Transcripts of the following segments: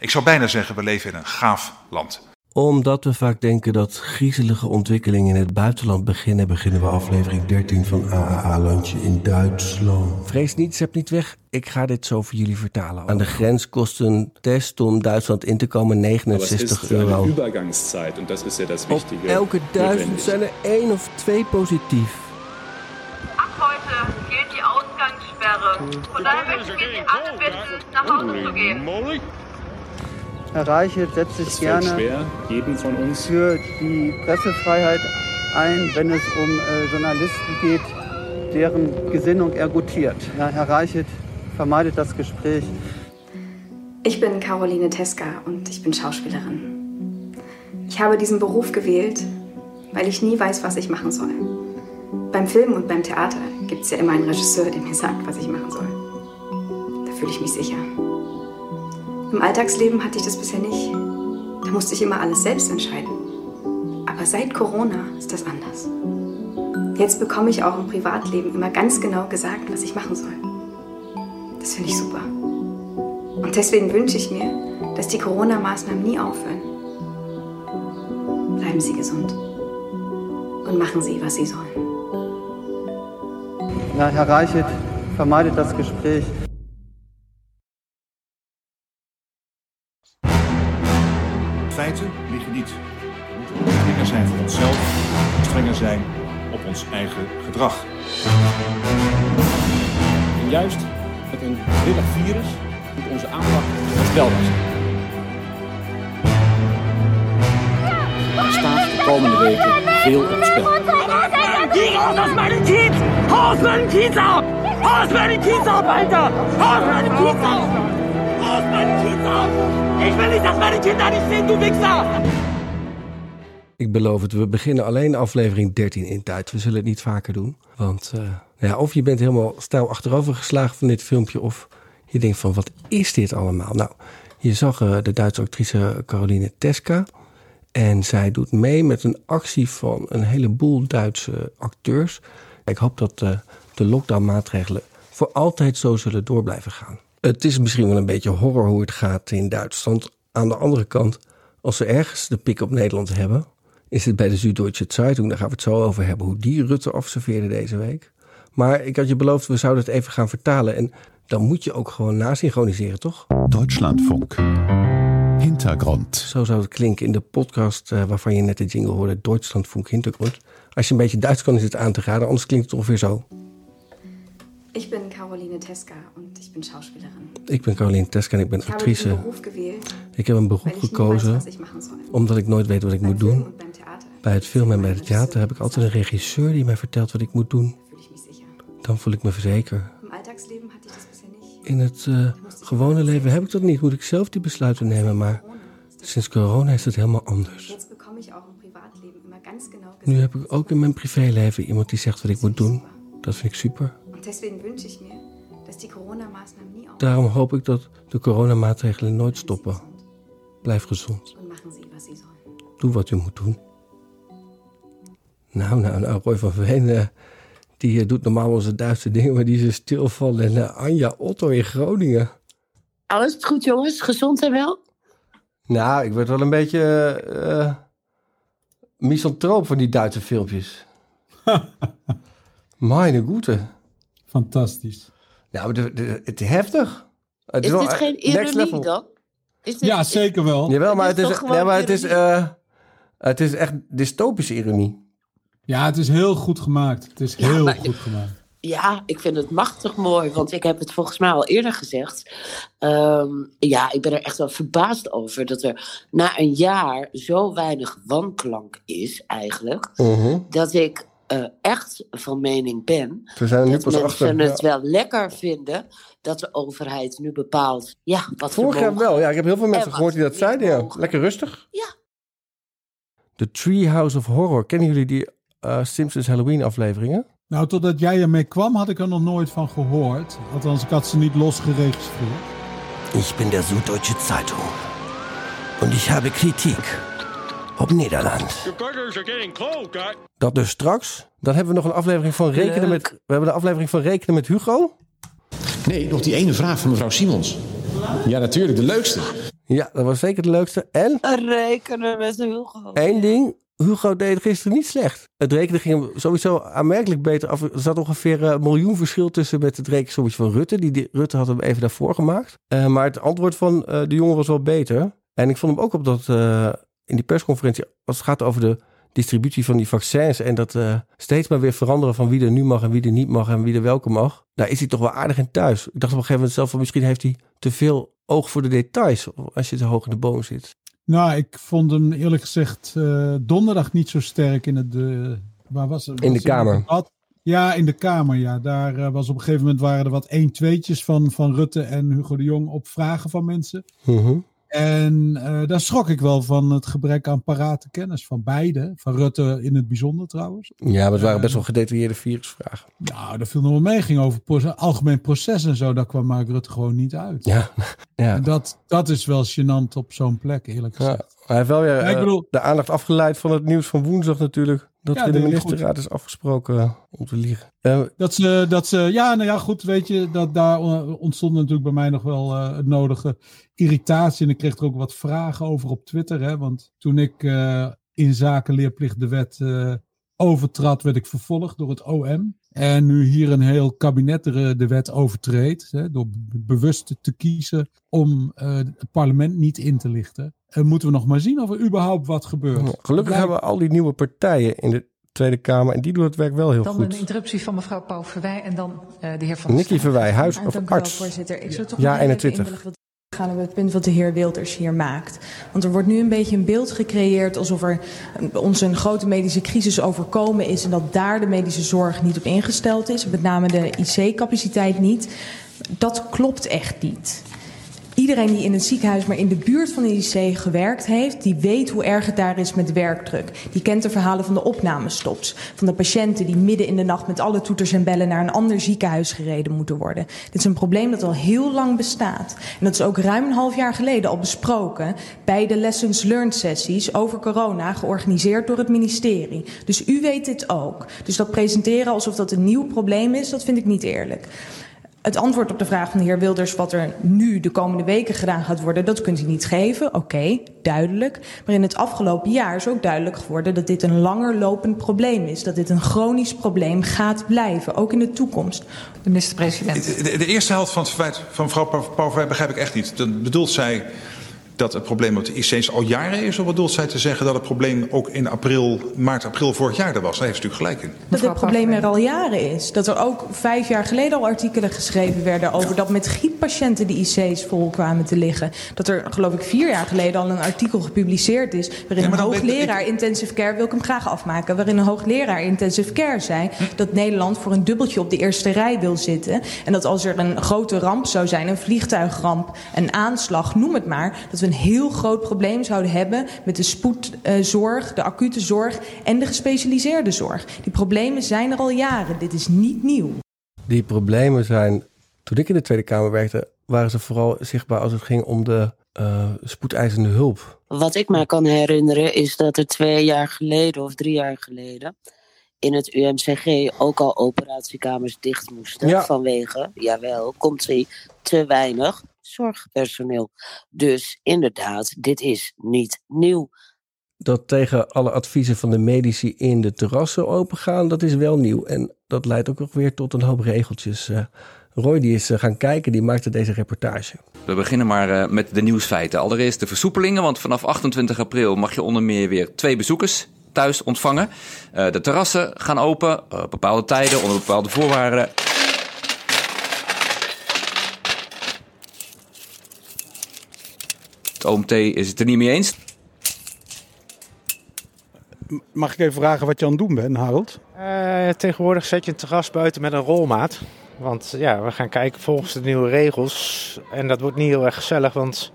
Ik zou bijna zeggen, we leven in een gaaf land. Omdat we vaak denken dat griezelige ontwikkelingen in het buitenland beginnen, beginnen we aflevering 13 van AAA Landje in Duitsland. Vrees niet, zet niet weg. Ik ga dit zo voor jullie vertalen. Aan de grens kost een test om Duitsland in te komen 69 euro. Übergangszeit und das ist ja Op Wichtige. elke duizend zijn er één of twee positief. Ab heute gilt die Ausgangssperre. Von daher wir Sie alle bitten, nach Hause zu gehen. Herr Reichelt setzt sich Es gerne schwer, jedem von uns für die Pressefreiheit ein, wenn es um äh, Journalisten geht, deren Gesinnung er gutiert. Ja, Herr Reichelt vermeidet das Gespräch. Ich bin Caroline Teska und ich bin Schauspielerin. Ich habe diesen Beruf gewählt, weil ich nie weiß, was ich machen soll. Beim Film und beim Theater gibt es ja immer einen Regisseur, der mir sagt, was ich machen soll. Da fühle ich mich sicher. Im Alltagsleben hatte ich das bisher nicht. Da musste ich immer alles selbst entscheiden. Aber seit Corona ist das anders. Jetzt bekomme ich auch im Privatleben immer ganz genau gesagt, was ich machen soll. Das finde ich super. Und deswegen wünsche ich mir, dass die Corona-Maßnahmen nie aufhören. Bleiben Sie gesund. Und machen Sie, was Sie sollen. Ja, Herr Reichelt vermeidet das Gespräch. Ab, Alter! Haus meinen Kiez ab! Haus meinen Kiez ab! Ich will nicht, dass meine Kinder dich sehen, du Wichser! Ik beloof het, we beginnen alleen aflevering 13 in tijd. We zullen het niet vaker doen. Want eh, nou ja, of je bent helemaal stijl achterover geslagen van dit filmpje... of je denkt van, wat is dit allemaal? Nou, je zag eh, de Duitse actrice Caroline Teska... en zij doet mee met een actie van een heleboel Duitse acteurs. Ik hoop dat eh, de lockdownmaatregelen voor altijd zo zullen door blijven gaan. Het is misschien wel een beetje horror hoe het gaat in Duitsland. Aan de andere kant, als ze ergens de pik op Nederland hebben, is het bij de Süddeutsche Zeitung. Daar gaan we het zo over hebben, hoe die Rutte afserveerde deze week. Maar ik had je beloofd, we zouden het even gaan vertalen. En dan moet je ook gewoon nasynchroniseren, toch? Deutschlandfunk. Hintergrund. Zo zou het klinken in de podcast eh, waarvan je net de jingle hoorde, Deutschlandfunk Hintergrund. Als je een beetje Duits kan, is het aan te raden, anders klinkt het ongeveer zo. Ich bin Caroline Teska und ich bin Schauspielerin. Ik ben Caroline Teska en ik ben Ich habe diesen actrice. Beruf gewählt, Ik heb een beroep ich weiß, gekozen ich omdat ik nooit weet wat ik moet doen. Bij het gibt's film en bij het theater heb ik altijd een regisseur die mij vertelt wat ik moet doen. Ich. Dan voel ik me ich nicht. In het eh, gewone leven heb ik dat niet. Moet ik zelf die besluiten nemen. Maar sinds corona is het helemaal anders. Ich. Nu heb ik ook in mijn privéleven iemand die zegt wat ik moet doen. Dat vind ik super. Deswegen wünsche ich mir, dass die Corona-Maßnahmen nie aufhören. Daarom hoop ik dat de coronamaatregelen nooit stoppen. Blijf gezond. Und machen Sie, was Sie sollen. Doe wat u moet doen. Nou, nou, nou, Roy van Veen, eh, die eh, doet normaal onze Duitse dingen, maar die is stilvallen. En eh, Anja Otto in Groningen. Alles goed, jongens? Gezond en wel? Nou, ik werd wel een beetje eh misantroop van die Duitse filmpjes. Meine goede. Fantastisch. Nou, de, de, het is heftig. Het Is wel, dit geen next ironie level. dan? Is dit, Ja, zeker wel. Jawel, maar Het het is is, nee, maar het is, eh, het is echt dystopische ironie. Ja, het is heel goed gemaakt. Het is Ja, heel maar- goed gemaakt. Ja, ik vind het machtig mooi, want ik heb het volgens mij al eerder gezegd. Ehm, ja, ik ben er echt wel verbaasd over dat er na een jaar zo weinig wanklank is eigenlijk. Mhm. Dat ik eh, echt van mening ben We zijn er nu dat pas mensen achter. het Ja. wel lekker vinden dat de overheid nu bepaalt ja, wat Vorig jaar wel. Ja, ik heb heel veel mensen gehoord die dat zeiden. Ja. Lekker rustig. Ja. The Treehouse of Horror. Kennen jullie die eh, Simpsons Halloween afleveringen? Nou, totdat jij ermee kwam, had ik er nog nooit van gehoord. Althans, ik had ze niet los geregistreerd. Ich bin der Süddeutsche Zeitung. Und ich habe Kritik op Nederland. Dat dus straks. Dan hebben we nog een aflevering van Rekenen met... We hebben een aflevering van Rekenen met Hugo. Nee, nog die ene vraag van mevrouw Simons. Ja, natuurlijk, de leukste. Ja, dat was zeker het leukste. En Rekenen met Hugo. één ding, Hugo deed gisteren niet slecht. Het rekenen ging hem sowieso aanmerkelijk beter af. Er zat ongeveer een miljoen verschil tussen met het rekensommetje van Rutte. Die, die- Rutte had hem even daarvoor gemaakt. Eh, maar het antwoord van eh, de jongen was wel beter. En ik vond hem ook op dat, eh, in die persconferentie, als het gaat over de distributie van die vaccins en dat eh, steeds maar weer veranderen van wie er nu mag en wie er niet mag en wie er welke mag. Daar is hij toch wel aardig in thuis. Ik dacht op een gegeven moment zelf van misschien heeft hij te veel oog voor de details als je te hoog in de boom zit. Nou, ik vond hem eerlijk gezegd eh, donderdag niet zo sterk in het. eh, waar was het? In de Kamer. Ja, in de Kamer, ja. Daar was op een gegeven moment waren er wat 1-2'tjes van, van Rutte en Hugo de Jong op vragen van mensen. Mhm. En eh, daar schrok ik wel van het gebrek aan parate kennis van beide. Van Rutte in het bijzonder trouwens. Ja, maar het waren best wel gedetailleerde virusvragen. Nou, dat viel nog wel mee. Ging over proces- algemeen proces en zo. Daar kwam Mark Rutte gewoon niet uit. Ja, ja. En dat, dat is wel gênant op zo'n plek, eerlijk Ja, gezegd. hij heeft wel weer Ja, eh, bedoel- de aandacht afgeleid van het nieuws van woensdag natuurlijk. Dat Ja, er in de ministerraad is afgesproken eh, om te liegen. Dat ze, dat ze, ja, nou ja, goed, weet je, dat daar ontstond natuurlijk bij mij nog wel eh, het nodige irritatie. En ik kreeg er ook wat vragen over op Twitter, hè, want toen ik eh, in zaken leerplicht de wet overtrad, werd ik vervolgd door het OM. En nu hier een heel kabinet de, de wet overtreedt, hè, door bewust te kiezen om het parlement niet in te lichten. En moeten we nog maar zien of er überhaupt wat gebeurt. gelukkig Blijkt- hebben we al die nieuwe partijen in de Tweede Kamer en die doen het werk wel heel Dan goed. een interruptie van mevrouw Pauw Verwij en dan eh, de heer Van der Nicky. Verwij, huis of dank u wel, arts? voorzitter. Ik zou toch Ja, nog heel even 21. inwilligen wat- gaan op het punt wat de heer Wilders hier maakt. Want er wordt nu een beetje een beeld gecreëerd alsof er een- ons een grote medische crisis overkomen is en dat daar de medische zorg niet op ingesteld is, met name de IC-capaciteit niet. Dat klopt echt niet. Iedereen die in het ziekenhuis, maar in de buurt van de IC gewerkt heeft, die weet hoe erg het daar is met werkdruk. Die kent de verhalen van de opnamestops, van de patiënten die midden in de nacht met alle toeters en bellen naar een ander ziekenhuis gereden moeten worden. Dit is een probleem dat al heel lang bestaat. En dat is ook ruim een half jaar geleden al besproken bij de Lessons Learned sessies over corona, georganiseerd door het ministerie. Dus u weet dit ook. Dus dat presenteren alsof dat een nieuw probleem is, dat vind ik niet eerlijk. Het antwoord op de vraag van de heer Wilders, wat er nu de komende weken gedaan gaat worden, dat kunt u niet geven. Oké, duidelijk. Maar in het afgelopen jaar is ook duidelijk geworden dat dit een langer lopend probleem is. Dat dit een chronisch probleem gaat blijven, ook in de toekomst. De minister-president. De, de eerste helft van het verwijt van mevrouw Pauwverwij begrijp ik echt niet. Dan bedoelt zij dat het probleem op de IC's al jaren is? Of bedoelt zij te zeggen dat het probleem ook in april, maart, april vorig jaar er was? Daar heeft ze natuurlijk gelijk in. Dat dit probleem er al jaren is. Dat er ook vijf jaar geleden al artikelen geschreven werden over dat met grieppatiënten de IC's vol kwamen te liggen. Dat er, geloof ik, vier jaar geleden al een artikel gepubliceerd is. waarin Ja, een hoogleraar intensive care, wil ik hem graag afmaken. waarin een hoogleraar intensive care zei dat Nederland voor een dubbeltje op de eerste rij wil zitten. En dat als er een grote ramp zou zijn, een vliegtuigramp, een aanslag, noem het maar. dat we een heel groot probleem zouden hebben met de spoedzorg, de acute zorg en de gespecialiseerde zorg. Die problemen zijn er al jaren. Dit is niet nieuw. Die problemen zijn, toen ik in de Tweede Kamer werkte, waren ze vooral zichtbaar als het ging om de eh, spoedeisende hulp. Wat ik me kan herinneren is dat er twee jaar geleden of drie jaar geleden in het UMCG ook al operatiekamers dicht moesten Ja. vanwege, jawel, komt ie, te weinig zorgpersoneel. Dus inderdaad, dit is niet nieuw. Dat tegen alle adviezen van de medici in de terrassen opengaan, dat is wel nieuw. En dat leidt ook nog weer tot een hoop regeltjes. Eh, Roy die is eh, gaan kijken, die maakte deze reportage. We beginnen maar eh, met de nieuwsfeiten. Allereerst de versoepelingen, want vanaf 28 april mag je onder meer weer twee bezoekers thuis ontvangen. Eh, de terrassen gaan open, op bepaalde tijden, onder bepaalde voorwaarden. Het OMT is het er niet mee eens. Mag ik even vragen wat je aan het doen bent, Harold? Eh, tegenwoordig zet je een terras buiten met een rolmaat. Want ja, we gaan kijken volgens de nieuwe regels. En dat wordt niet heel erg gezellig, want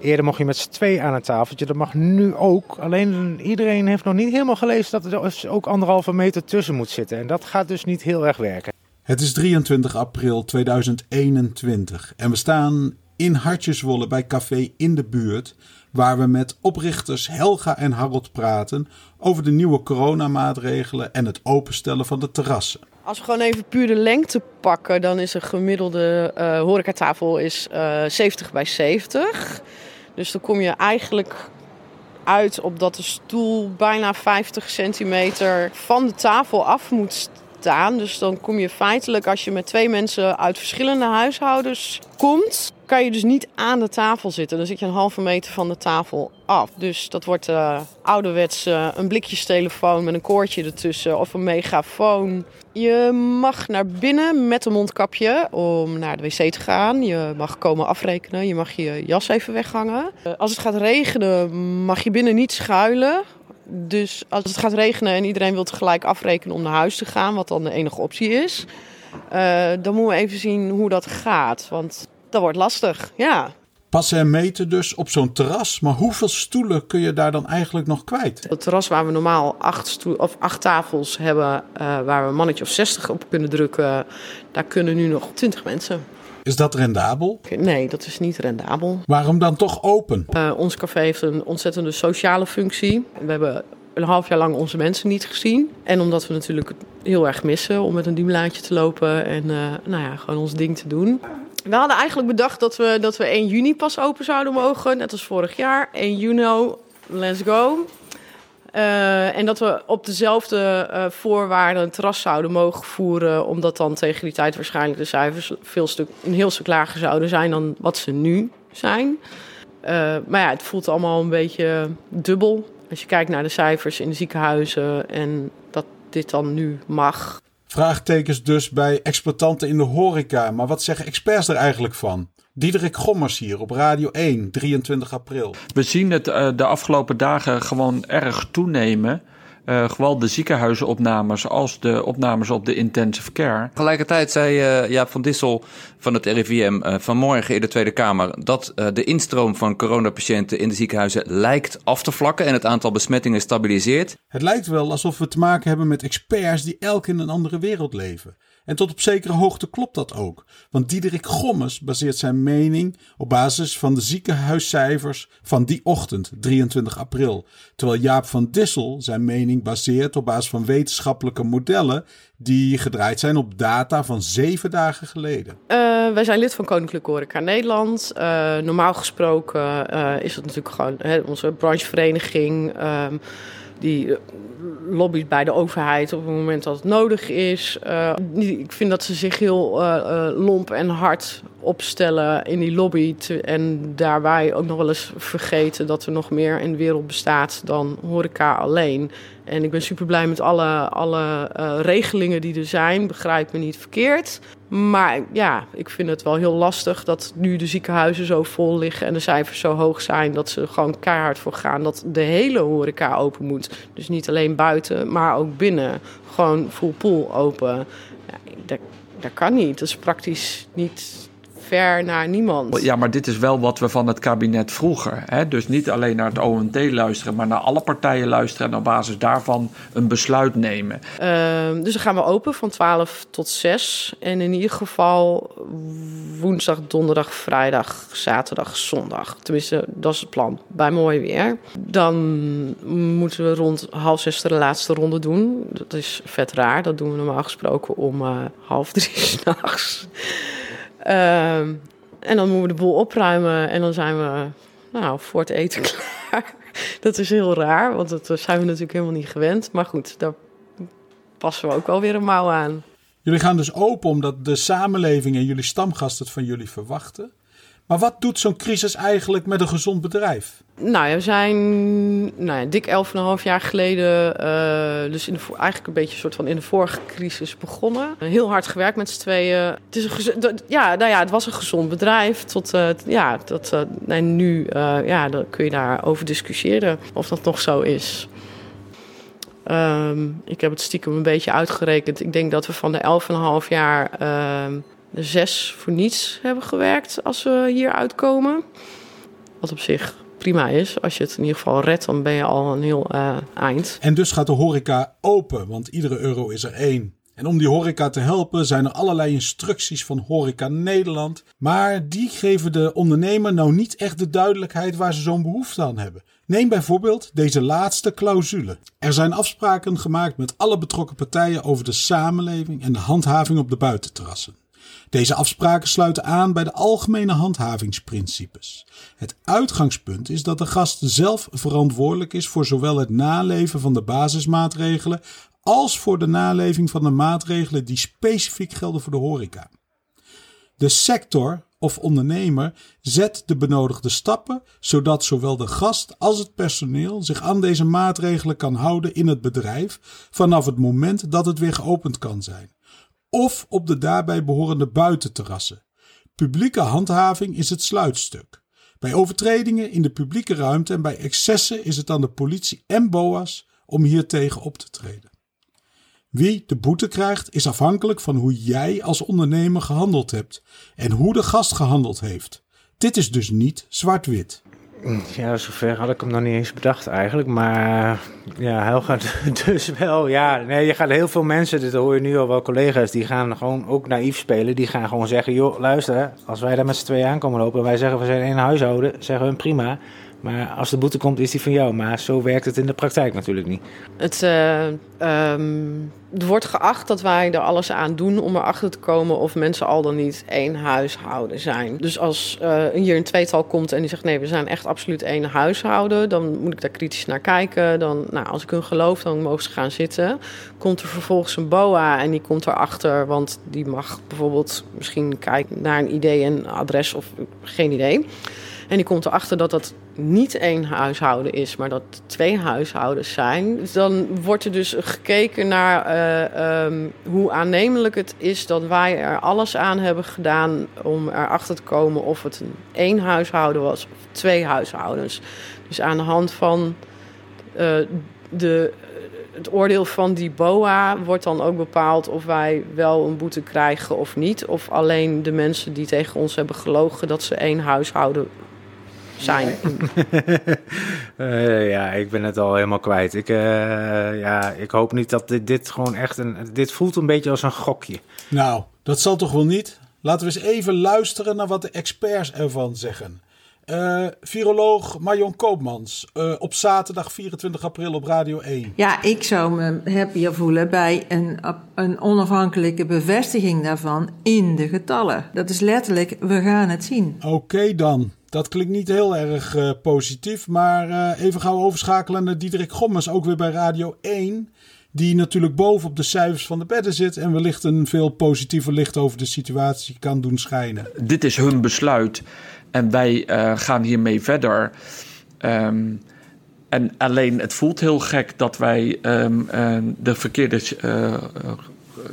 eerder mocht je met z'n twee aan een tafeltje. Dat mag nu ook. Alleen iedereen heeft nog niet helemaal gelezen dat er dus ook anderhalve meter tussen moet zitten. En dat gaat dus niet heel erg werken. Het is 23 april 2021 en we staan in Hartjeswolle bij Café in de buurt, waar we met oprichters Helga en Harold praten over de nieuwe coronamaatregelen en het openstellen van de terrassen. Als we gewoon even puur de lengte pakken, dan is een gemiddelde eh horecatafel is, eh 70 bij 70. Dus dan kom je eigenlijk uit op dat de stoel bijna 50 centimeter van de tafel af moet Dus dan kom je feitelijk, als je met twee mensen uit verschillende huishoudens komt, kan je dus niet aan de tafel zitten. Dan zit je een halve meter van de tafel af. Dus dat wordt uh, ouderwets uh, een blikjestelefoon met een koordje ertussen of een megafoon. Je mag naar binnen met een mondkapje om naar de wc te gaan. Je mag komen afrekenen. Je mag je jas even weghangen. Uh, als het gaat regenen mag je binnen niet schuilen. Dus als het gaat regenen en iedereen wil tegelijk afrekenen om naar huis te gaan, wat dan de enige optie is, uh, dan moeten we even zien hoe dat gaat. Want dat wordt lastig, ja. Passen en meten dus op zo'n terras. Maar hoeveel stoelen kun je daar dan eigenlijk nog kwijt? Het terras waar we normaal acht, stoel, of acht tafels hebben, uh, waar we een mannetje of 60 op kunnen drukken, daar kunnen nu nog 20 mensen. Is dat rendabel? Nee, dat is niet rendabel. Waarom dan toch open? Uh, ons café heeft een ontzettende sociale functie. We hebben een half jaar lang onze mensen niet gezien. En omdat we natuurlijk heel erg missen om met een duimlaantje te lopen en uh, nou ja, gewoon ons ding te doen. We hadden eigenlijk bedacht dat we, dat we 1 juni pas open zouden mogen, net als vorig jaar. 1 juni, let's go. Uh, en dat we op dezelfde uh, voorwaarden een terras zouden mogen voeren, omdat dan tegen die tijd waarschijnlijk de cijfers veel stuk, een heel stuk lager zouden zijn dan wat ze nu zijn. Uh, maar ja, het voelt allemaal een beetje dubbel. Als je kijkt naar de cijfers in de ziekenhuizen en dat dit dan nu mag. Vraagtekens dus bij exploitanten in de horeca. Maar wat zeggen experts er eigenlijk van? Diederik Gommers hier op Radio 1, 23 april. We zien het uh, de afgelopen dagen gewoon erg toenemen. Uh, zowel de ziekenhuizenopnames als de opnames op de intensive care. Tegelijkertijd zei uh, Jaap van Dissel van het RIVM uh, vanmorgen in de Tweede Kamer dat de instroom van coronapatiënten in de ziekenhuizen lijkt af te vlakken en het aantal besmettingen stabiliseert. Het lijkt wel alsof we te maken hebben met experts die elk in een andere wereld leven. En tot op zekere hoogte klopt dat ook. Want Diederik Gommes baseert zijn mening op basis van de ziekenhuiscijfers van die ochtend, 23 april. Terwijl Jaap van Dissel zijn mening baseert op basis van wetenschappelijke modellen die gedraaid zijn op data van zeven dagen geleden. Uh, wij zijn lid van Koninklijke Horeca Nederland. Uh, normaal gesproken uh, is het natuurlijk gewoon hè, onze branchevereniging die lobbyt bij de overheid op het moment dat het nodig is. Uh, ik vind dat ze zich heel uh, lomp en hard opstellen in die lobby. En daarbij ook nog wel eens vergeten dat er nog meer in de wereld bestaat dan horeca alleen. En ik ben super blij met alle, alle regelingen die er zijn. Begrijp me niet verkeerd. Maar ja, ik vind het wel heel lastig dat nu de ziekenhuizen zo vol liggen en de cijfers zo hoog zijn dat ze gewoon keihard voor gaan dat de hele horeca open moet. Dus niet alleen buiten, maar ook binnen. Gewoon full pool open. Ja, dat, dat kan niet. Dat is praktisch niet ver naar niemand. Ja, maar dit is wel wat we van het kabinet vroeger. Hè? Dus niet alleen naar het OMT luisteren, maar naar alle partijen luisteren en op basis daarvan een besluit nemen. Uh, dus dan gaan we open van 12 tot 6. En in ieder geval woensdag, donderdag, vrijdag, zaterdag, zondag. Tenminste, dat is het plan. Bij mooi weer. Dan moeten we rond half zes de laatste ronde doen. Dat is vet raar. Dat doen we normaal gesproken om uh, half drie s'nachts. Uh, en dan moeten we de boel opruimen en dan zijn we nou, voor het eten klaar. dat is heel raar, want dat zijn we natuurlijk helemaal niet gewend. Maar goed, daar passen we ook wel weer een mouw aan. Jullie gaan dus open omdat de samenleving en jullie stamgasten het van jullie verwachten. Maar wat doet zo'n crisis eigenlijk met een gezond bedrijf? Nou we zijn nou ja, dik 11,5 jaar geleden, uh, dus in de, eigenlijk een beetje een soort van in de vorige crisis begonnen. Heel hard gewerkt met z'n tweeën. Het, is een, ja, nou ja, het was een gezond bedrijf. Tot, uh, ja, dat, uh, en nu ja, kun je daarover discussiëren of dat nog zo is. Um, ik heb het stiekem een beetje uitgerekend. Ik denk dat we van de 11,5 jaar ehm, zes voor niets hebben gewerkt als we hier uitkomen. Wat op zich prima is. Als je het in ieder geval redt, dan ben je al een heel uh, eind. En dus gaat de horeca open, want iedere euro is er één. En om die horeca te helpen zijn er allerlei instructies van Horeca Nederland. Maar die geven de ondernemer nou niet echt de duidelijkheid waar ze zo'n behoefte aan hebben. Neem bijvoorbeeld deze laatste clausule. Er zijn afspraken gemaakt met alle betrokken partijen over de samenleving en de handhaving op de buitenterrassen. Deze afspraken sluiten aan bij de algemene handhavingsprincipes. Het uitgangspunt is dat de gast zelf verantwoordelijk is voor zowel het naleven van de basismaatregelen als voor de naleving van de maatregelen die specifiek gelden voor de horeca. De sector of ondernemer zet de benodigde stappen zodat zowel de gast als het personeel zich aan deze maatregelen kan houden in het bedrijf vanaf het moment dat het weer geopend kan zijn. Of op de daarbij behorende buitenterrassen. Publieke handhaving is het sluitstuk. Bij overtredingen in de publieke ruimte en bij excessen is het aan de politie en BOA's om hiertegen op te treden. Wie de boete krijgt is afhankelijk van hoe jij als ondernemer gehandeld hebt en hoe de gast gehandeld heeft. Dit is dus niet zwart-wit. Ja, zover had ik hem nog niet eens bedacht eigenlijk. Maar ja, gaat dus wel. Ja, nee, je gaat heel veel mensen, dit hoor je nu al wel collega's, die gaan gewoon ook naïef spelen. Die gaan gewoon zeggen, joh, luister, als wij daar met z'n tweeën aankomen lopen en wij zeggen we zijn één huishouden, zeggen we prima. Maar als de boete komt, is die van jou. Maar zo werkt het in de praktijk natuurlijk niet. Het uh, um, er wordt geacht dat wij er alles aan doen om erachter te komen of mensen al dan niet één huishouden zijn. Dus als uh, hier een tweetal komt en die zegt nee, we zijn echt absoluut één huishouden, dan moet ik daar kritisch naar kijken. Dan, nou, als ik hun geloof, dan mogen ze gaan zitten. Komt er vervolgens een BOA en die komt erachter, want die mag bijvoorbeeld misschien kijken naar een idee en adres of geen idee. En die komt erachter dat dat niet één huishouden is, maar dat twee huishoudens zijn. Dus dan wordt er dus gekeken naar uh, um, hoe aannemelijk het is dat wij er alles aan hebben gedaan om erachter te komen of het een één huishouden was of twee huishoudens. Dus aan de hand van uh, de, het oordeel van die BOA wordt dan ook bepaald of wij wel een boete krijgen of niet. Of alleen de mensen die tegen ons hebben gelogen dat ze één huishouden zijn. uh, ja, ik ben het al helemaal kwijt. Ik, uh, ja, ik hoop niet dat dit, dit gewoon echt een. Dit voelt een beetje als een gokje. Nou, dat zal toch wel niet? Laten we eens even luisteren naar wat de experts ervan zeggen. Uh, viroloog Marion Koopmans uh, op zaterdag 24 april op Radio 1. Ja, ik zou me happier voelen bij een, een onafhankelijke bevestiging daarvan in de getallen. Dat is letterlijk, we gaan het zien. Oké okay dan. Dat klinkt niet heel erg uh, positief, maar uh, even gaan we overschakelen naar Diederik Gommers, ook weer bij Radio 1. Die natuurlijk boven op de cijfers van de bedden zit en wellicht een veel positiever licht over de situatie kan doen schijnen. Dit is hun besluit en wij uh, gaan hiermee verder. Um, en alleen het voelt heel gek dat wij um, de verkeerde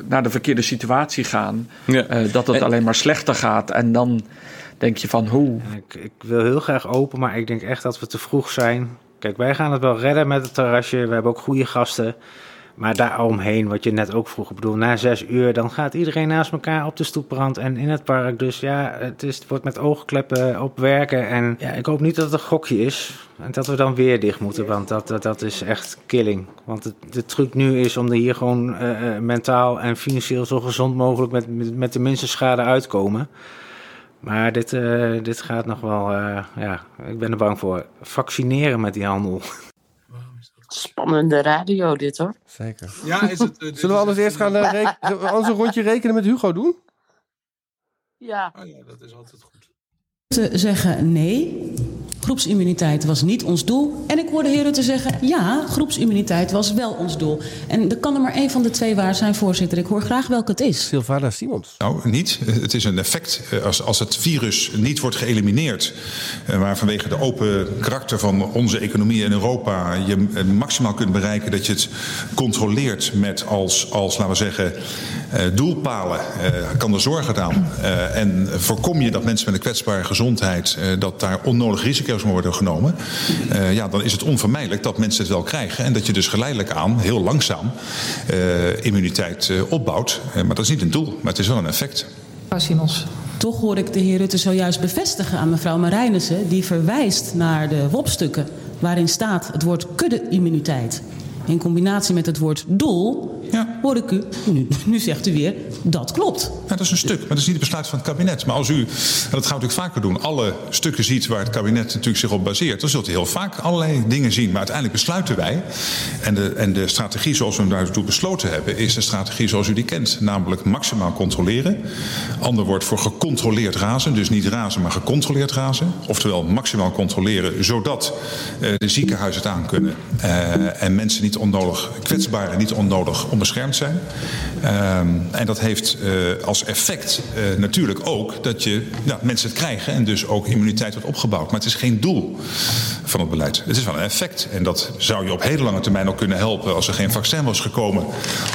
naar de verkeerde situatie gaan. Ja. Uh, dat het alleen maar slechter gaat. En dan denk je van hoe? Ik, ik, wil heel graag open, maar ik denk echt dat we te vroeg zijn. Kijk, wij gaan het wel redden met het terrasje. We hebben ook goede gasten. Maar daaromheen, wat je net ook vroeg, ik bedoel, na zes uur, dan gaat iedereen naast elkaar op de stoeprand en in het park. Dus ja, het, is, het wordt met oogkleppen op werken. En ja, ik hoop niet dat het een gokje is. En dat we dan weer dicht moeten, want dat, dat, dat is echt killing. Want het, de truc nu is om er hier gewoon uh, mentaal en financieel zo gezond mogelijk met, met, met de minste schade uitkomen. Maar dit, uh, dit gaat nog wel, uh, ja, ik ben er bang voor. Vaccineren met die handel. Spannende radio dit hoor. Zeker. Ja, is het, uh, Zullen we anders eerst gaan anders een rondje rekenen met Hugo doen? Ja. Oh ja, dat is altijd goed. Te zeggen nee, groepsimmuniteit was niet ons doel. En ik hoorde heren te zeggen, ja, groepsimmuniteit was wel ons doel. En er kan er maar één van de twee waar zijn, voorzitter. Ik hoor graag welke het is. Silvana Simons. Nou, niet. Het is een effect als, als het virus niet wordt geëlimineerd. Maar vanwege de open karakter van onze economie in Europa... je maximaal kunt bereiken dat je het controleert met als, als laten we zeggen, doelpalen. Kan er zorg gedaan. En voorkom je dat mensen met een kwetsbare gezondheid... dat daar onnodig risico's worden genomen, uh, ja, dan is het onvermijdelijk dat mensen het wel krijgen. En dat je dus geleidelijk aan, heel langzaam, uh, immuniteit opbouwt. maar dat is niet een doel, maar het is wel een effect. Simons. Toch hoor ik de heer Rutte zojuist bevestigen aan mevrouw Marijnissen, die verwijst naar de WOP-stukken waarin staat het woord kudde-immuniteit. In combinatie met het woord doel Hoor ik u. Nu, nu zegt u weer, dat klopt. Ja, dat is een stuk, maar dat is niet het besluit van het kabinet. Maar als u, en dat gaan we natuurlijk vaker doen, alle stukken ziet waar het kabinet natuurlijk zich op baseert, dan zult u heel vaak allerlei dingen zien. Maar uiteindelijk besluiten wij. En de, en de strategie zoals we hem daartoe besloten hebben, is de strategie zoals u die kent. Namelijk maximaal controleren. Ander woord voor gecontroleerd razen. Dus niet razen, maar gecontroleerd razen. Oftewel maximaal controleren, zodat uh, de ziekenhuizen het aan kunnen. Uh, en mensen niet onnodig, kwetsbaren niet onnodig onbeschermd zijn. Um, en dat heeft uh, als effect uh, natuurlijk ook dat je, ja, mensen het krijgen en dus ook immuniteit wordt opgebouwd. Maar het is geen doel van het beleid. Het is wel een effect. En dat zou je op hele lange termijn ook kunnen helpen als er geen vaccin was gekomen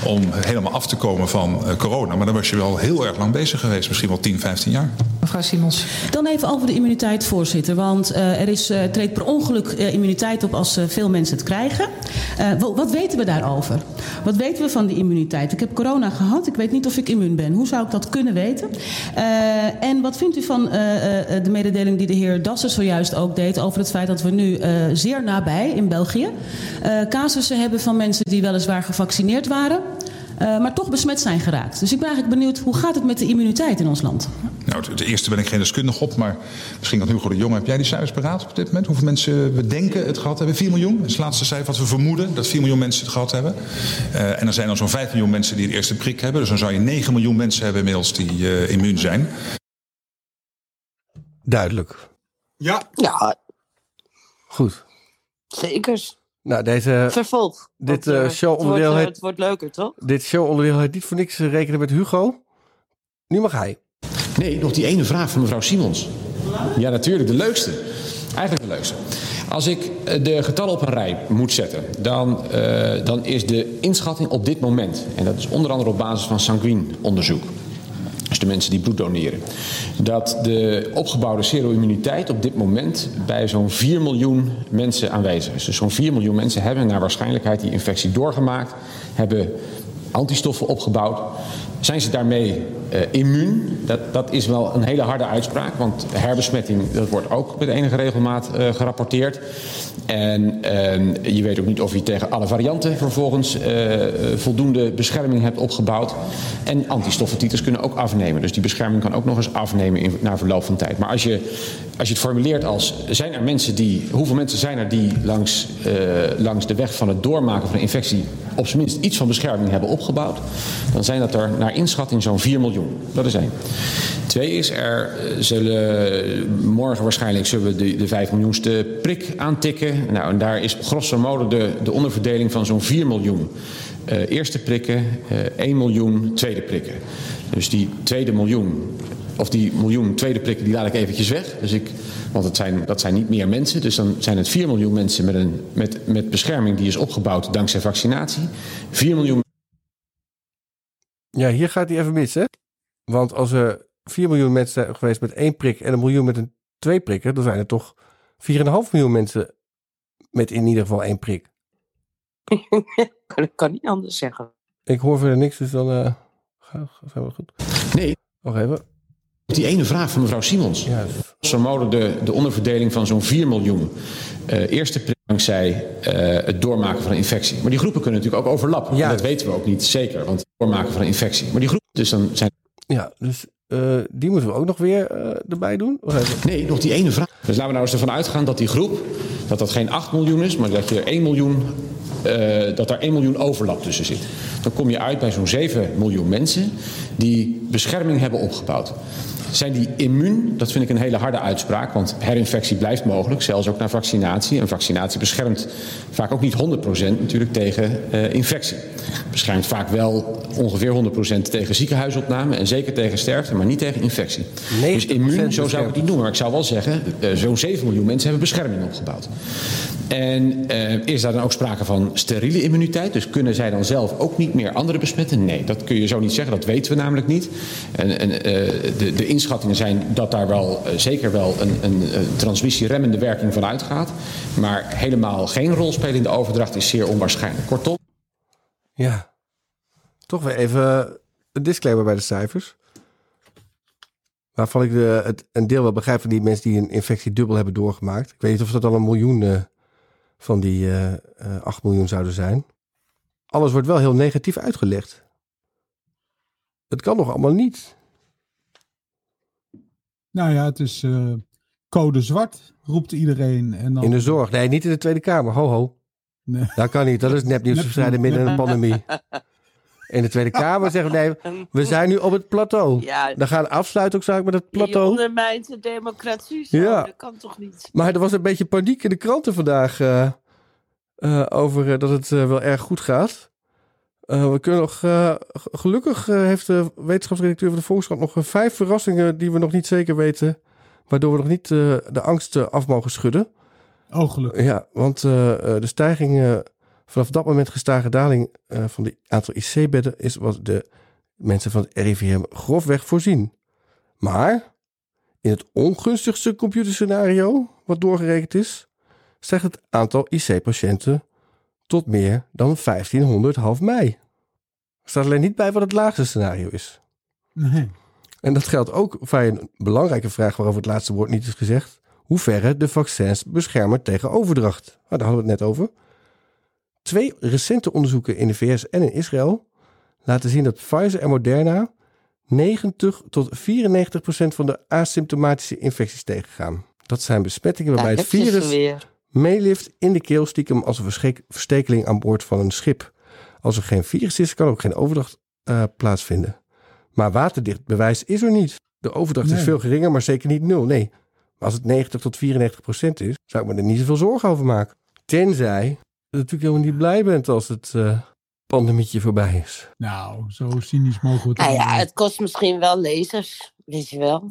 om helemaal af te komen van uh, corona. Maar dan was je wel heel erg lang bezig geweest, misschien wel 10, 15 jaar. Mevrouw Simons. Dan even over de immuniteit, voorzitter. Want uh, er is, uh, treedt per ongeluk uh, immuniteit op als veel mensen het krijgen. Wat, wat weten we daarover? Wat weten we van die immuniteit? Ik heb corona gehad. Ik weet niet of ik immuun ben. Hoe zou ik dat kunnen weten? en wat vindt u van de mededeling die de heer Dassen zojuist ook deed over het feit dat we nu zeer nabij in België casussen hebben van mensen die weliswaar gevaccineerd waren. Uh, maar toch besmet zijn geraakt. Dus ik ben eigenlijk benieuwd, hoe gaat het met de immuniteit in ons land? Nou, het eerste ben ik geen deskundige op, maar misschien dat Hugo de Jong, heb jij die cijfers paraat op dit moment? Hoeveel mensen we denken het gehad hebben? 4 miljoen, dat is het laatste cijfer wat we vermoeden, dat 4 miljoen mensen het gehad hebben. Uh, en er zijn dan zo'n 5 miljoen mensen die de eerste prik hebben. Dus dan zou je 9 miljoen mensen hebben inmiddels die uh, immuun zijn. Duidelijk. Ja. Ja. Goed. Zekers. Nou, deze. Vervolg. Dit uh, showonderdeel. Het, heet, het wordt leuker, toch? Dit showonderdeel heet niet voor niks rekenen met Hugo. Nu mag hij. Nee, nog die ene vraag van mevrouw Simons. Ja, natuurlijk, de leukste. Eigenlijk de leukste. Als ik de getallen op een rij moet zetten, dan, uh, dan is de inschatting op dit moment, en dat is onder andere op basis van sanguin onderzoek, dus de mensen die bloed doneren. Dat de opgebouwde sero-immuniteit op dit moment bij zo'n 4 miljoen mensen aanwezig is. Dus zo'n 4 miljoen mensen hebben naar waarschijnlijkheid die infectie doorgemaakt, hebben antistoffen opgebouwd. Zijn ze daarmee uh, immuun? Dat, dat is wel een hele harde uitspraak, want herbesmetting dat wordt ook met enige regelmaat uh, gerapporteerd. En uh, je weet ook niet of je tegen alle varianten vervolgens uh, voldoende bescherming hebt opgebouwd. En antistoffentiters kunnen ook afnemen. Dus die bescherming kan ook nog eens afnemen in, na verloop van tijd. Maar als je, als je het formuleert als zijn er mensen die, hoeveel mensen zijn er die langs, langs de weg van het doormaken van een infectie op zijn minst iets van bescherming hebben opgebouwd, dan zijn dat er naar inschatting zo'n 4 miljoen. Dat is één. Twee is er zullen morgen waarschijnlijk zullen we de, de 5 miljoenste prik aantikken. Nou, en daar is grosso modo de, de onderverdeling van zo'n 4 miljoen. Uh, eerste prikken, uh, 1 miljoen tweede prikken. Dus die tweede miljoen, of die miljoen tweede prikken, die laat ik eventjes weg. Dus ik, want het zijn, dat zijn niet meer mensen. Dus dan zijn het 4 miljoen mensen met, een, met, met bescherming die is opgebouwd dankzij vaccinatie. 4 miljoen. Ja, hier gaat hij even mis, hè? Want als er 4 miljoen mensen zijn geweest met één prik en een miljoen met een twee prikken, dan zijn er toch 4,5 miljoen mensen met in ieder geval één prik. ik kan niet anders zeggen. Ik hoor verder niks, dus dan uh, gaan we goed. Nee. Wacht even. Die ene vraag van mevrouw Simons. Ja. Zo mode de, de onderverdeling van zo'n 4 miljoen. Uh, eerste prik dankzij uh, het doormaken van een infectie. Maar die groepen kunnen natuurlijk ook overlappen. Ja. En dat weten we ook niet zeker, want het doormaken van een infectie. Maar die groepen, dus dan zijn. Ja, dus uh, die moeten we ook nog weer uh, erbij doen? Nee, nog die ene vraag. Dus laten we nou eens ervan uitgaan dat die groep, dat dat geen 8 miljoen is, maar dat je 1 miljoen, uh, dat daar 1 miljoen overlap tussen zit. Dan kom je uit bij zo'n 7 miljoen mensen die bescherming hebben opgebouwd. Zijn die immuun? Dat vind ik een hele harde uitspraak, want herinfectie blijft mogelijk, zelfs ook na vaccinatie. En vaccinatie beschermt vaak ook niet 100% natuurlijk tegen uh, infectie. Beschermt vaak wel ongeveer 100% tegen ziekenhuisopname en zeker tegen sterfte, maar niet tegen infectie. Dus immuun, zo zou ik het niet noemen. Maar ik zou wel zeggen, uh, zo'n 7 miljoen mensen hebben bescherming opgebouwd. En uh, is daar dan ook sprake van steriele immuniteit? Dus kunnen zij dan zelf ook niet meer anderen besmetten? Nee, dat kun je zo niet zeggen. Dat weten we namelijk niet. En, en de, de inschattingen zijn dat daar wel uh, zeker wel een, een, transmissieremmende werking van uitgaat. Maar helemaal geen rol spelen in de overdracht is zeer onwaarschijnlijk. Kortom. Ja, toch weer even een disclaimer bij de cijfers. Waarvan ik de, het, een deel wel begrijp van die mensen die een infectie dubbel hebben doorgemaakt. Ik weet niet of dat al een miljoen van die uh, 8 miljoen zouden zijn. alles wordt wel heel negatief uitgelegd. Het kan nog allemaal niet. Nou ja, het is eh, code zwart, roept iedereen. En dan... In de zorg. Nee, niet in de Tweede Kamer. Ho, ho. Nee. Dat kan niet. Dat is nepnieuws verspreiden midden in een pandemie. In de Tweede Kamer zeggen we nee, we zijn nu op het plateau. Ja. Dan gaan we afsluiten ook zaak met het Je plateau. ondermijnt de democratie zo. Ja. Dat kan toch niet? Maar er was een beetje paniek in de kranten vandaag eh, eh, over dat het wel erg goed gaat. Eh, we kunnen nog, eh, gelukkig eh, heeft de wetenschapsredacteur van de Volkskrant nog vijf verrassingen die we nog niet zeker weten. Waardoor we nog niet de angst af mogen schudden. Oh, gelukkig. Ja, want de stijging, vanaf dat moment gestage daling van het aantal IC-bedden is wat de mensen van het RIVM grofweg voorzien. Maar in het ongunstigste computerscenario, wat doorgerekend is, stijgt het aantal IC-patiënten tot meer dan 1500 half mei. Er staat alleen niet bij wat het laagste scenario is. Nee. En dat geldt ook voor een belangrijke vraag waarover het laatste woord niet is gezegd. Hoe verre de vaccins beschermen tegen overdracht. Nou, daar hadden we het net over. Twee recente onderzoeken in de VS en in Israël laten zien dat Pfizer en Moderna 90 tot 94 procent van de asymptomatische infecties tegengaan. Dat zijn besmettingen waarbij het virus. Meelift in de keel stiekem als een verstekeling aan boord van een schip. Als er geen virus is, kan ook geen overdracht eh, plaatsvinden. Maar waterdicht bewijs is er niet. De overdracht is veel geringer, maar zeker niet nul. Nee, maar als het 90 tot 94 procent is, zou ik me er niet zoveel zorgen over maken. Tenzij je natuurlijk helemaal niet blij bent als het eh pandemietje voorbij is. Nou, zo cynisch mogen we het Nou ja, het kost misschien wel lezers, weet je wel.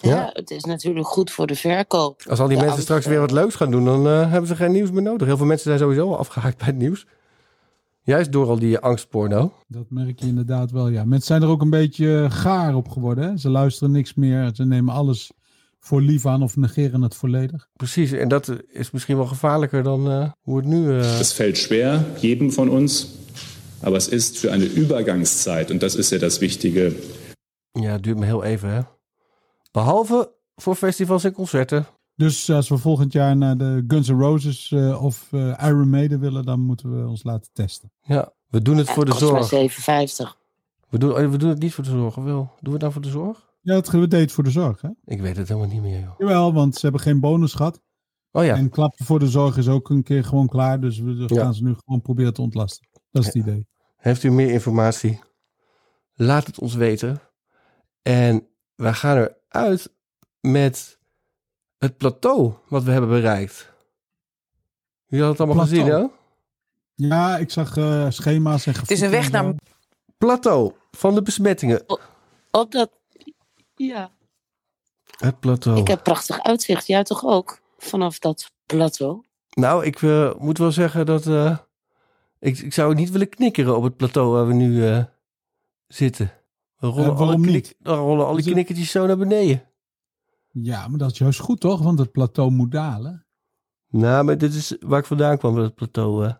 Ja, Ja. het is natuurlijk goed voor de verkoop. Als al die De mensen straks weer wat leuks gaan doen, dan eh, hebben ze geen nieuws meer nodig. Heel veel mensen zijn sowieso al afgehaakt bij het nieuws. Juist door al die angstporno. Dat merk je inderdaad wel, ja. Mensen zijn er ook een beetje eh, gaar op geworden. Hè? Ze luisteren niks meer. Ze nemen alles voor lief aan of negeren het volledig. Precies, en dat is misschien wel gevaarlijker dan eh, hoe het nu... eh, Es fällt schwer, jedem von uns, aber es ist für eine Übergangszeit, und das ist ja das Wichtige, Ja, het duurt me heel even, hè. Behalve voor festivals en concerten. Dus als we volgend jaar naar de Guns N' Roses eh, of eh, Iron Maiden willen, dan moeten we ons laten testen. Ja, we doen het Ja, voor de kost maar zorg. 7,50. We doen, oh, we doen het niet voor de zorg, of wel? Doen we het nou voor de zorg? Ja, dat we deed voor de zorg, hè? Ik weet het helemaal niet meer, joh. Jawel, want ze hebben geen bonus gehad. Oh ja. En klappen voor de zorg is ook een keer gewoon klaar. Dus we Ja. gaan ze nu gewoon proberen te ontlasten. Dat is het idee. Heeft u meer informatie? Laat het ons weten. En wij gaan eruit met het plateau wat we hebben bereikt. Jullie hadden het allemaal gezien, hè? Ja, ik zag eh, schema's en Het is een weg naar Plateau van de besmettingen. Op dat... Ja. Het plateau. Ik heb prachtig uitzicht. Jij toch ook? Vanaf dat plateau. Nou, ik eh, moet wel zeggen dat... eh, ik, ik zou niet willen knikkeren op het plateau waar we nu eh, zitten. We rollen, Eh, alle, waarom knik, niet? dan rollen alle Is het- knikkertjes zo naar beneden. Ja, maar dat is juist goed toch? Want het plateau moet dalen. Nou, maar dit is waar ik vandaan kwam, het plateau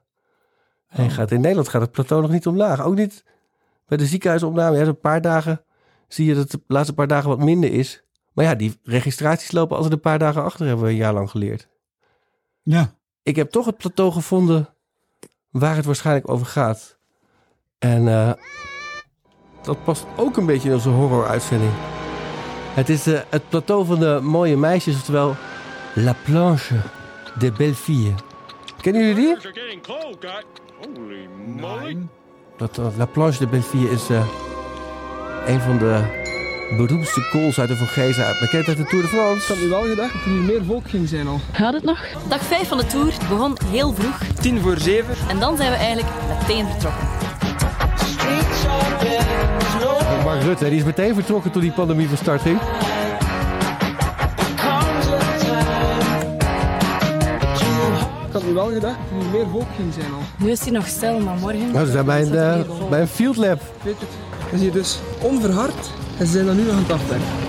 heen Oh. gaat. In Nederland gaat het plateau nog niet omlaag. Ook niet bij de ziekenhuisopname. Ja, een paar dagen zie je dat het de laatste paar dagen wat minder is. Maar ja, die registraties lopen altijd een paar dagen achter, hebben we een jaar lang geleerd. Ja. Ik heb toch het plateau gevonden waar het waarschijnlijk over gaat. En eh, dat past ook een beetje in onze horror-uitzending. Het is eh, het plateau van de mooie meisjes, oftewel La Planche de Belle Fille. Kennen jullie die? Dat, eh, La Planche de Belle Fille is eh, een van de beroemdste goals uit de Vorgeza. Bekend uit de Tour de France. Ik had nu wel gedacht dat er nu meer volk ging zijn al. Gaat het nog? Dag 5 van de Tour Het begon heel vroeg. 10 voor 7. En dan zijn we eigenlijk meteen vertrokken. Mark Rutte, die is meteen vertrokken toen die pandemie van start ging. Ik had nu wel gedacht dat er nu meer volk ging zijn al. Nu is hij nog stil, maar morgen... Nou, ze zijn bij een, eh, bij een field lab. Weet het is hier dus onverhard en ze zijn dan nu nog aan het afwerken.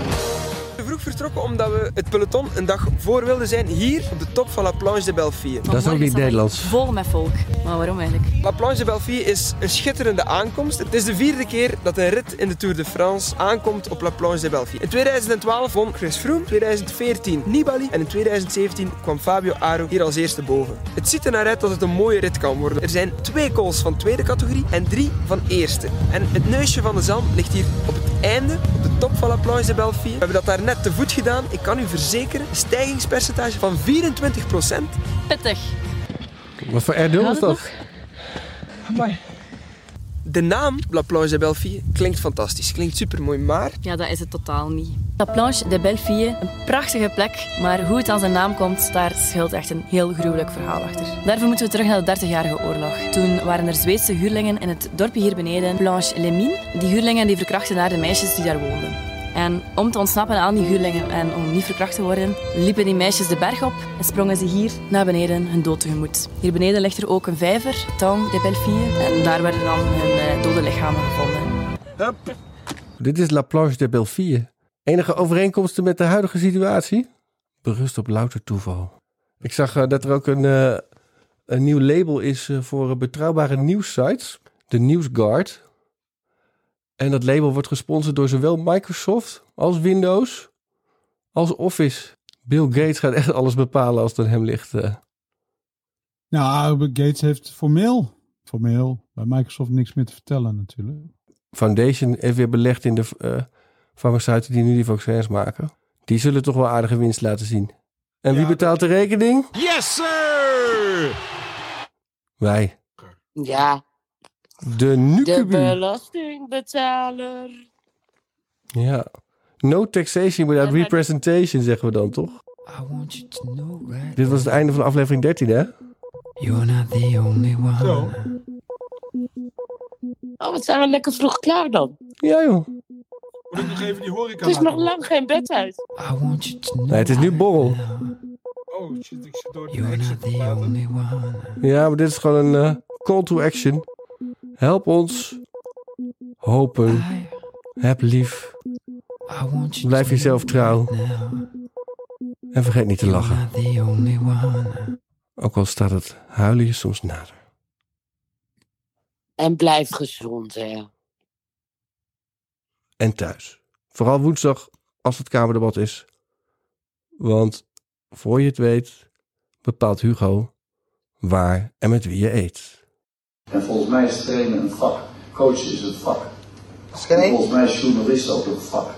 Vroeg vertrokken omdat we het peloton een dag voor wilden zijn hier op de top van La Planche de Belleville. Dat is ook niet Nederlands. Vol met volk. Maar waarom eigenlijk? La Planche de Belleville is een schitterende aankomst. Het is de vierde keer dat een rit in de Tour de France aankomt op La Planche de Belleville. In 2012 won Chris Froome, 2014 Nibali en in 2017 kwam Fabio Aru hier als eerste boven. Het ziet er naar uit dat het een mooie rit kan worden. Er zijn twee calls van tweede categorie en drie van eerste. En het neusje van de zalm ligt hier op het einde, op de top van La Planche de Belleville. We hebben dat daar net te voet gedaan. Ik kan u verzekeren, een stijgingspercentage van 24% Pittig. Wat voor Erdul is dat? De naam La Planche de Belleville klinkt fantastisch, klinkt supermooi, maar... Ja, dat is het totaal niet. La Planche de Belleville, een prachtige plek, maar hoe het aan zijn naam komt, daar schuilt echt een heel gruwelijk verhaal achter. Daarvoor moeten we terug naar de 30-jarige oorlog. Toen waren er Zweedse huurlingen in het dorpje hier beneden, Planche les. Die huurlingen die verkrachten naar de meisjes die daar woonden. En om te ontsnappen aan die huurlingen en om niet verkracht te worden, liepen die meisjes de berg op en sprongen ze hier naar beneden hun dood tegemoet. Hier beneden ligt er ook een vijver, Town de Belleville, en daar werden dan hun eh, dode lichamen gevonden. Dit is La Planche de Belleville. Enige overeenkomsten met de huidige situatie? Berust op louter toeval. Ik zag eh, dat er ook een, eh, een nieuw label is voor betrouwbare nieuwssites. De NewsGuard. En dat label wordt gesponsord door zowel Microsoft als Windows als Office. Bill Gates gaat echt alles bepalen als het aan hem ligt. eh. Nou, Gates heeft formeel, formeel bij Microsoft niks meer te vertellen natuurlijk. Foundation heeft weer belegd in de eh farmaceuten die nu die vaccins maken. Die zullen toch wel aardige winst laten zien. En wie betaalt de rekening? Yes, sir! Wij. Ja, De de Nucubu. belastingbetaler. Ja. No taxation without representation, zeggen we dan toch? Dit was het einde van aflevering 13, hè? You're not the only one. Oh, wat zijn we lekker vroeg klaar dan? Ja, joh. Moet ik nog even die horeca Het is nog lang geen bed uit. Nee, het is nu borrel. Oh shit, ik zit door de. Ja, maar dit is gewoon een eh, call to action. Help ons. Hopen. Heb lief. Blijf jezelf trouw. En vergeet niet te lachen. Ook al staat het huilen je soms nader. En blijf gezond, hè. En thuis. Vooral woensdag als het Kamerdebat is. Want voor je het weet bepaalt Hugo waar en met wie je eet. En volgens mij is trainen een vak. Coachen is een vak. En volgens mij is journalist ook een vak.